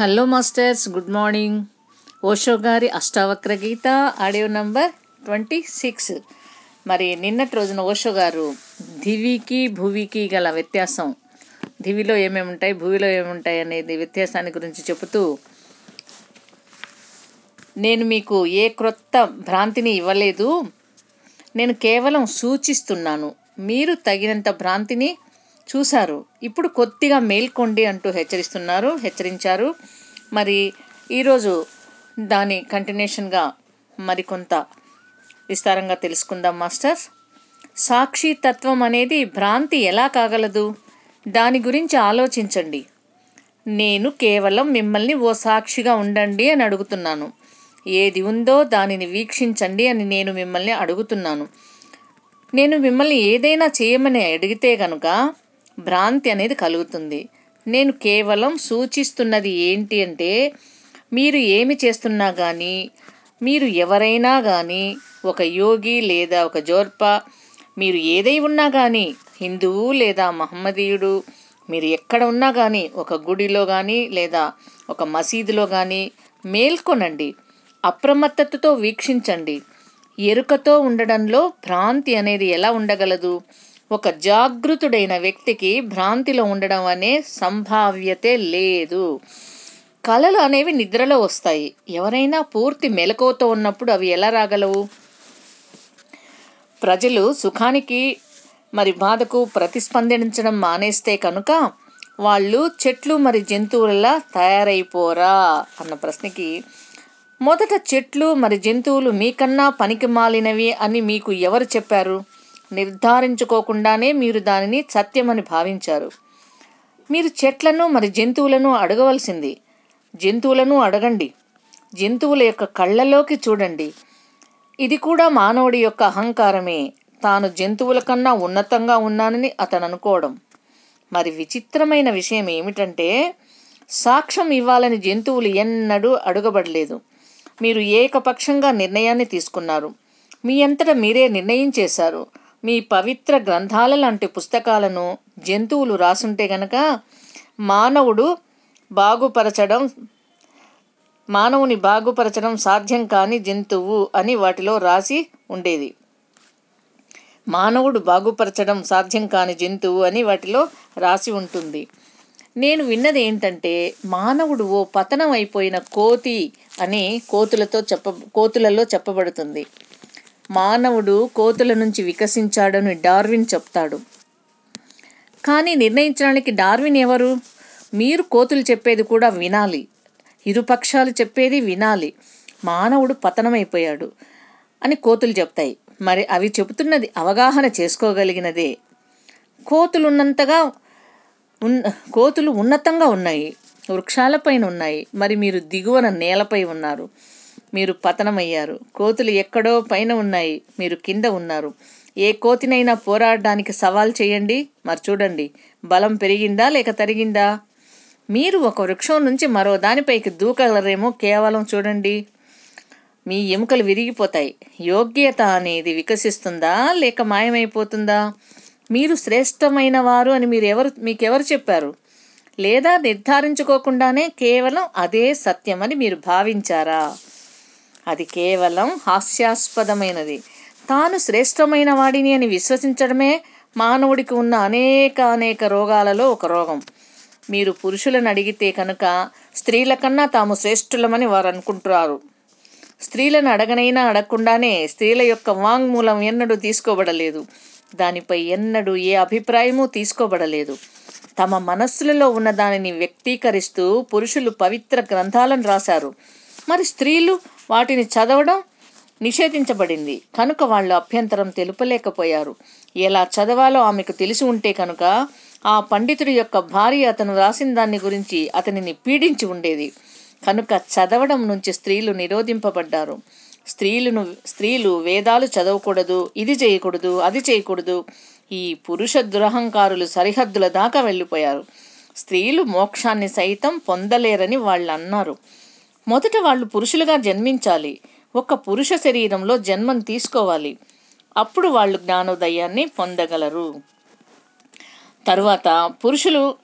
Hello masters good morning Osho గారి Ashtavakra Gita audio number twenty six మరి నిన్నటి రోజున ఓషో గారు దివికి భువికి గల వ్యత్యాసం దివిలో ఏమేమి ఉంటాయి భూమిలో ఏముంటాయి అనేది వ్యత్యాసాన్ని గురించి చెబుతూ నేను మీకు ఏ క్రొత్త భ్రాంతిని ఇవ్వలేదు. నేను కేవలం సూచిస్తున్నాను. మీరు తగినంత భ్రాంతిని చూశారు. ఇప్పుడు కొద్దిగా మేల్కొండి అంటూ హెచ్చరిస్తున్నారు హెచ్చరించారు. మరి ఈరోజు దాని కంటిన్యూషన్గా మరికొంత విస్తారంగా తెలుసుకుందాం మాస్టర్. సాక్షి తత్వం అనేది భ్రాంతి ఎలా కాగలదు? దాని గురించి ఆలోచించండి. నేను కేవలం మిమ్మల్ని ఓ సాక్షిగా ఉండండి అని అడుగుతున్నాను. ఏది ఉందో దానిని వీక్షించండి అని నేను మిమ్మల్ని అడుగుతున్నాను. నేను మిమ్మల్ని ఏదైనా చేయమని అడిగితే కనుక భ్రాంతి అనేది కలుగుతుంది. నేను కేవలం సూచిస్తున్నది ఏంటి అంటే మీరు ఏమి చేస్తున్నా కానీ మీరు ఎవరైనా కానీ ఒక యోగి లేదా ఒక జోర్ప మీరు ఏదై ఉన్నా కానీ హిందువు లేదా మహమ్మదీయుడు మీరు ఎక్కడ ఉన్నా కానీ ఒక గుడిలో కానీ లేదా ఒక మసీదులో కానీ మేల్కొనండి. అప్రమత్తతతో వీక్షించండి. ఎరుకతో ఉండడంలో భ్రాంతి అనేది ఎలా ఉండగలదు? ఒక జాగృతుడైన వ్యక్తికి భ్రాంతిలో ఉండడం అనే సంభావ్యతే లేదు. కళలు అనేవి నిద్రలో వస్తాయి. ఎవరైనా పూర్తి మెలకువతో ఉన్నప్పుడు అవి ఎలా రాగలవు? ప్రజలు సుఖానికి మరి బాధకు ప్రతిస్పందించడం మానేస్తే కనుక వాళ్ళు చెట్లు మరి జంతువులలా తయారైపోరా అన్న ప్రశ్నకి మొదట చెట్లు మరి జంతువులు మీకన్నా పనికి మాలినవి అని మీకు ఎవరు చెప్పారు? నిర్ధారించుకోకుండానే మీరు దానిని సత్యమని భావించారు. మీరు చెట్లను మరి జంతువులను అడగవలసింది. జంతువులను అడగండి. జంతువుల యొక్క కళ్ళలోకి చూడండి. ఇది కూడా మానవుడి యొక్క అహంకారమే. తాను జంతువుల కన్నా ఉన్నతంగా ఉన్నానని అతను అనుకోవడం. మరి విచిత్రమైన విషయం ఏమిటంటే సాక్ష్యం ఇవ్వాలని జంతువులు ఎన్నడూ అడగబడలేదు. మీరు ఏకపక్షంగా నిర్ణయాన్ని తీసుకున్నారు. మీ అంతటా మీరే నిర్ణయం చేశారు. మీ పవిత్ర గ్రంథాల లాంటి పుస్తకాలను జంతువులు రాసుంటే గనక మానవుడు బాగుపరచడం మానవుని బాగుపరచడం సాధ్యం కాని జంతువు అని వాటిలో రాసి ఉండేది. మానవుడు బాగుపరచడం సాధ్యం కాని జంతువు అని వాటిలో రాసి ఉంటుంది. నేను విన్నది ఏంటంటే మానవుడు ఓ పతనం అయిపోయిన కోతి అని కోతులతో చెప్ప కోతులలో చెప్పబడుతుంది. మానవుడు కోతుల నుంచి వికసించాడని డార్విన్ చెప్తాడు. కానీ నిర్ణయించడానికి డార్విన్ ఎవరు? మీరు కోతులు చెప్పేది కూడా వినాలి. ఇరుపక్షాలు చెప్పేది వినాలి. మానవుడు పతనమైపోయాడు అని కోతులు చెప్తాయి. మరి అవి చెబుతున్నది అవగాహన చేసుకోగలిగినదే. కోతులు ఉన్నంతగా ఉన్న కోతులు ఉన్నతంగా ఉన్నాయి. వృక్షాలపైన ఉన్నాయి. మరి మీరు దిగువన నేలపై ఉన్నారు. మీరు పతనమయ్యారు. కోతులు ఎక్కడో పైన ఉన్నాయి. మీరు కింద ఉన్నారు. ఏ కోతినైనా పోరాడడానికి సవాల్ చేయండి. మరి చూడండి. బలం పెరిగిందా లేక తరిగిందా? మీరు ఒక వృక్షం నుంచి మరో దానిపైకి దూకగలరేమో కేవలం చూడండి. మీ ఎముకలు విరిగిపోతాయి. యోగ్యత అనేది వికసిస్తుందా లేక మాయమైపోతుందా? మీరు శ్రేష్టమైన వారు అని మీరు ఎవరు మీకెవరు చెప్పారు? లేదా నిర్ధారించుకోకుండానే కేవలం అదే సత్యం అని మీరు భావించారా? అది కేవలం హాస్యాస్పదమైనది. తాను శ్రేష్టమైన వాడిని అని విశ్వసించడమే మానవుడికి ఉన్న అనేక అనేక రోగాలలో ఒక రోగం. మీరు పురుషులను అడిగితే కనుక స్త్రీల కన్నా తాము శ్రేష్ఠులమని వారు అనుకుంటున్నారు. స్త్రీలను అడగనైనా అడగకుండానే స్త్రీల యొక్క వాంగ్మూలం ఎన్నడూ తీసుకోబడలేదు. దానిపై ఎన్నడూ ఏ అభిప్రాయము తీసుకోబడలేదు. తమ మనస్సులలో ఉన్న దానిని వ్యక్తీకరిస్తూ పురుషులు పవిత్ర గ్రంథాలను రాశారు. మరి స్త్రీలు వాటిని చదవడం నిషేధించబడింది. కనుక వాళ్ళు అభ్యంతరం తెలుపలేకపోయారు. ఎలా చదవాలో ఆమెకు తెలిసి ఉంటే కనుక ఆ పండితుడి యొక్క భార్య అతను రాసిన దాన్ని గురించి అతనిని పీడించి ఉండేది. కనుక చదవడం నుంచి స్త్రీలు నిరోధింపబడ్డారు. స్త్రీలను స్త్రీలు వేదాలు చదవకూడదు ఇది చేయకూడదు అది చేయకూడదు ఈ పురుష దురహంకారులు సరిహద్దుల దాకా వెళ్ళిపోయారు. స్త్రీలు మోక్షాన్ని సైతం పొందలేరని వాళ్ళు అన్నారు మొదట వాళ్ళు పురుషులుగా జన్మించాలి. ఒక పురుష శరీరంలో జన్మం తీసుకోవాలి. అప్పుడు వాళ్ళు జ్ఞానోదయాన్ని పొందగలరు. తరువాత పురుషులు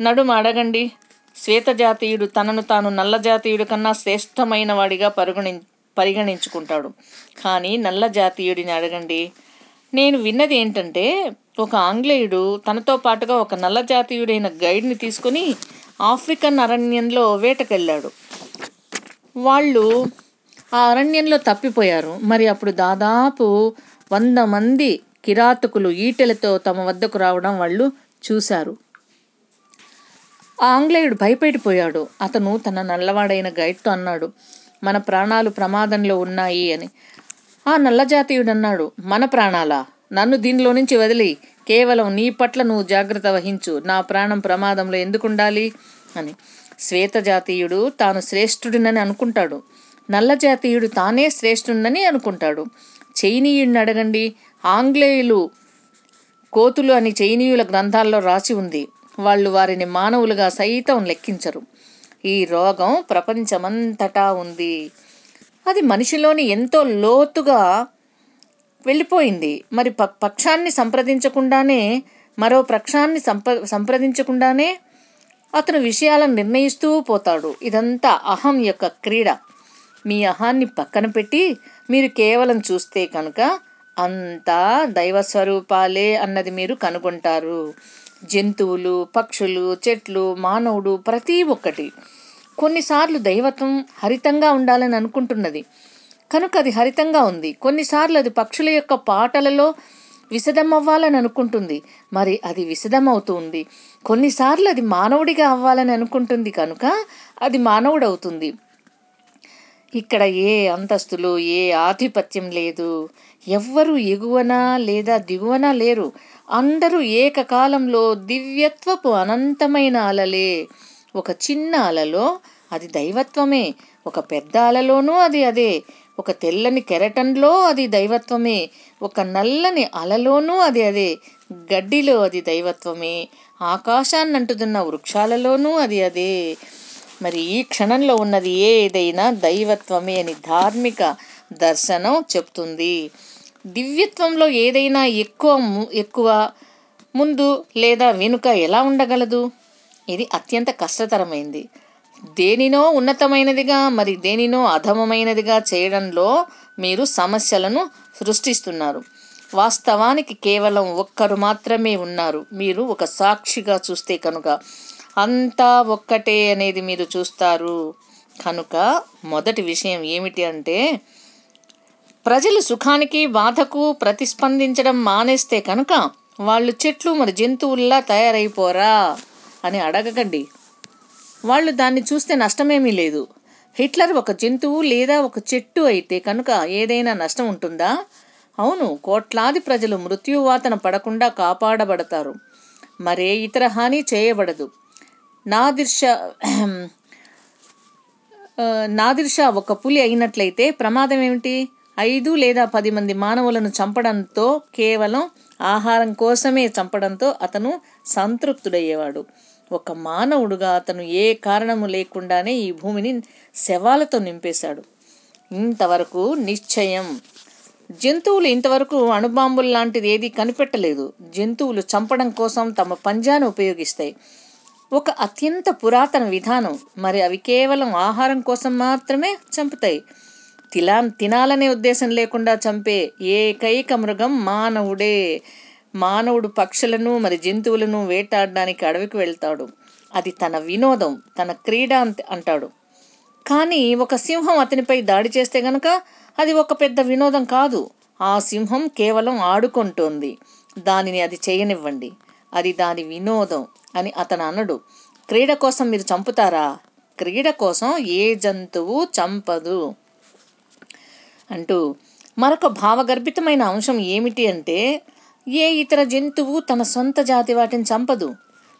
నడుమ అడగండి. శ్వేతజాతీయుడు తనను తాను నల్ల జాతీయుడి కన్నా శ్రేష్టమైన వాడిగా పరిగణి పరిగణించుకుంటాడు. కానీ నల్ల జాతీయుడిని అడగండి. నేను విన్నది ఏంటంటే ఒక ఆంగ్లేయుడు తనతో పాటుగా ఒక నల్ల జాతీయుడైన గైడ్ని తీసుకొని ఆఫ్రికన్ అరణ్యంలో వేటకెళ్ళాడు. వాళ్ళు ఆ అరణ్యంలో తప్పిపోయారు. మరి అప్పుడు దాదాపు వంద మంది కిరాతకులు ఈటెలతో తమ వద్దకు రావడం వాళ్ళు చూశారు. ఆ ఆంగ్లేయుడు భయపెట్టిపోయాడు అతను తన నల్లవాడైన గైడ్తో అన్నాడు మన ప్రాణాలు ప్రమాదంలో ఉన్నాయి అని. ఆ నల్లజాతీయుడు అన్నాడు మన ప్రాణాలా? నన్ను దీనిలో నుంచి వదిలి కేవలం నీ పట్ల నువ్వు జాగ్రత్త వహించు. నా ప్రాణం ప్రమాదంలో ఎందుకు ఉండాలి? అని. శ్వేత జాతీయుడు తాను శ్రేష్ఠుడినని అనుకుంటాడు. నల్ల జాతీయుడు తానే శ్రేష్ఠుడినని అనుకుంటాడు. చైనీయుడిని అడగండి. ఆంగ్లేయులు కోతులు అని చైనీయుల గ్రంథాల్లో రాసి ఉంది. వాళ్ళు వారిని మానవులుగా సైతం లెక్కించరు. ఈ రోగం ప్రపంచమంతటా ఉంది. అది మనిషిలోని ఎంతో లోతుగా వెళ్ళిపోయింది. మరి ప పక్షాన్ని సంప్రదించకుండానే మరో పక్షాన్ని సంప్ర సంప్రదించకుండానే అతను విషయాలను నిర్ణయిస్తూ పోతాడు. ఇదంతా అహం యొక్క క్రీడ. మీ అహాన్ని పక్కన పెట్టి మీరు కేవలం చూస్తే కనుక అంతా దైవ స్వరూపాలే అన్నది మీరు కనుగొంటారు. జంతువులు పక్షులు చెట్లు మానవుడు ప్రతి ఒక్కటి. కొన్నిసార్లు దైవత్వం హరితంగా ఉండాలని అనుకుంటున్నది. కనుక అది హరితంగా ఉంది. కొన్నిసార్లు అది పక్షుల యొక్క పాటలలో విశదమవ్వాలని అనుకుంటుంది మరి అది విశదమవుతుంది. కొన్నిసార్లు అది మానవుడిగా అవ్వాలని అనుకుంటుంది కనుక అది మానవుడవుతుంది. ఇక్కడ ఏ అంతస్తులు ఏ ఆధిపత్యం లేదు. ఎవ్వరు ఎగువన లేదా దిగువన లేరు. అందరూ ఏకకాలంలో దివ్యత్వపు అనంతమైన అలలే. ఒక చిన్న అలలో అది దైవత్వమే. ఒక పెద్ద అలలోనూ అది అదే. ఒక తెల్లని కెరటంలో అది దైవత్వమే. ఒక నల్లని అలలోనూ అది అదే గడ్డిలో అది దైవత్వమే. ఆకాశాన్ని అంటుతున్న వృక్షాలలోనూ అది అదే. మరి ఈ క్షణంలో ఉన్నది ఏదైనా దైవత్వమే అని ధార్మిక దర్శనం చెప్తుంది. దివ్యత్వంలో ఏదైనా ఎక్కువ ఎక్కువ ముందు లేదా వెనుక ఎలా ఉండగలదు? ఇది అత్యంత కష్టతరమైంది. దేనినో ఉన్నతమైనదిగా మరి దేనినో అధమమైనదిగా చేయడంలో మీరు సమస్యలను సృష్టిస్తున్నారు. వాస్తవానికి కేవలం ఒక్కరు మాత్రమే ఉన్నారు. మీరు ఒక సాక్షిగా చూస్తే కనుక అంతా ఒక్కటే అనేది మీరు చూస్తారు. కనుక మొదటి విషయం ఏమిటి అంటే ప్రజలు సుఖానికి బాధకు ప్రతిస్పందించడం మానేస్తే కనుక వాళ్ళు చెట్లు మరి జంతువుల్లా తయారైపోరా అని అడగకండి. వాళ్ళు దాన్ని చూస్తే నష్టమేమీ లేదు. హిట్లర్ ఒక జంతువు లేదా ఒక చెట్టు అయితే కనుక ఏదైనా నష్టం ఉంటుందా? అవును కోట్లాది ప్రజలు మృత్యువాతన పడకుండా కాపాడబడతారు. మరే ఇతర హాని చేయబడదు. నాదిర్ష నాదిర్షా ఒక పులి అయినట్లయితే ప్రమాదం ఏమిటి ఐదు లేదా పది మంది మానవులను చంపడంతో కేవలం ఆహారం కోసమే చంపడంతో అతను సంతృప్తుడయ్యేవాడు. ఒక మానవుడుగా అతను ఏ కారణము లేకుండానే ఈ భూమిని శవాలతో నింపేశాడు. ఇంతవరకు నిశ్చయం. జంతువులు ఇంతవరకు అణుబాంబులు లాంటిది ఏది కనిపెట్టలేదు. జంతువులు చంపడం కోసం తమ పంజాను ఉపయోగిస్తాయి. ఒక అత్యంత పురాతన విధానం. మరి అవి కేవలం ఆహారం కోసం మాత్రమే చంపుతాయి. తిలా తినాలనే ఉద్దేశం లేకుండా చంపే ఏకైక మృగం మానవుడే. మానవుడు పక్షులను మరి జంతువులను వేటాడడానికి అడవికి వెళ్తాడు. అది తన వినోదం తన క్రీడ అంత- అంటాడు. కానీ ఒక సింహం అతనిపై దాడి చేస్తే గనక అది ఒక పెద్ద వినోదం కాదు. ఆ సింహం కేవలం ఆడుకుంటోంది. దానిని అది చేయనివ్వండి. అది దాని వినోదం అని అతను అనడు. క్రీడ కోసం మీరు చంపుతారా? క్రీడ కోసం ఏ జంతువు చంపదు. అంటూ మరొక భావగర్భితమైన అంశం ఏమిటి అంటే ఏ ఇతర జంతువు తన సొంత జాతి వాటిని చంపదు?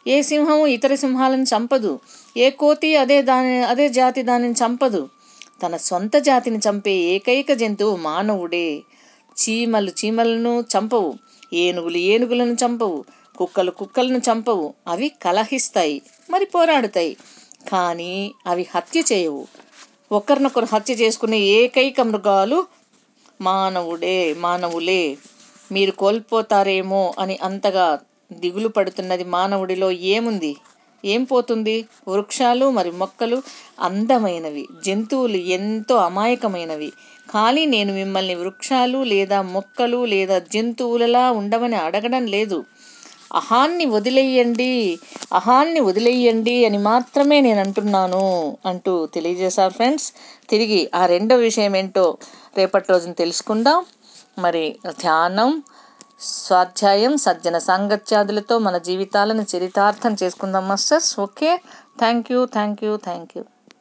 ఏ సింహము ఇతర సింహాలను చంపదు? ఏ కోతి అదే దాని అదే జాతి దానిని చంపదు? తన సొంత జాతిని చంపే ఏకైక జంతువు మానవుడే. చీమలు చీమలను చంపవు ఏనుగులు ఏనుగులను చంపవు కుక్కలు కుక్కలను చంపవు. అవి కలహిస్తాయి మరి పోరాడుతాయి. కానీ అవి హత్య చేయవు. ఒకరినొకరు హత్య చేసుకునే ఏకైక మృగాలు మానవుడే మానవులే. మీరు కోల్పోతారేమో అని అంతగా దిగులు పడుతున్నది మానవుడిలో ఏముంది? ఏం పోతుంది? వృక్షాలు మరి మొక్కలు అందమైనవి. జంతువులు ఎంతో అమాయకమైనవి. కానీ నేను మిమ్మల్ని వృక్షాలు లేదా మొక్కలు లేదా జంతువులలా ఉండమని అడగడం లేదు. అహాన్ని వదిలేయండి. అహాన్ని వదిలేయండి అని మాత్రమే నేను అంటున్నాను అంటూ తెలియజేశారు ఫ్రెండ్స్. తిరిగి ఆ రెండో విషయం ఏంటో రేపటి రోజున తెలుసుకుందాం. మరి ధ్యానం స్వాధ్యాయం సజ్జన సాంగత్యాదులతో మన జీవితాలను చరితార్థం చేసుకుందాం masters. Okay? Thank you thank you thank you.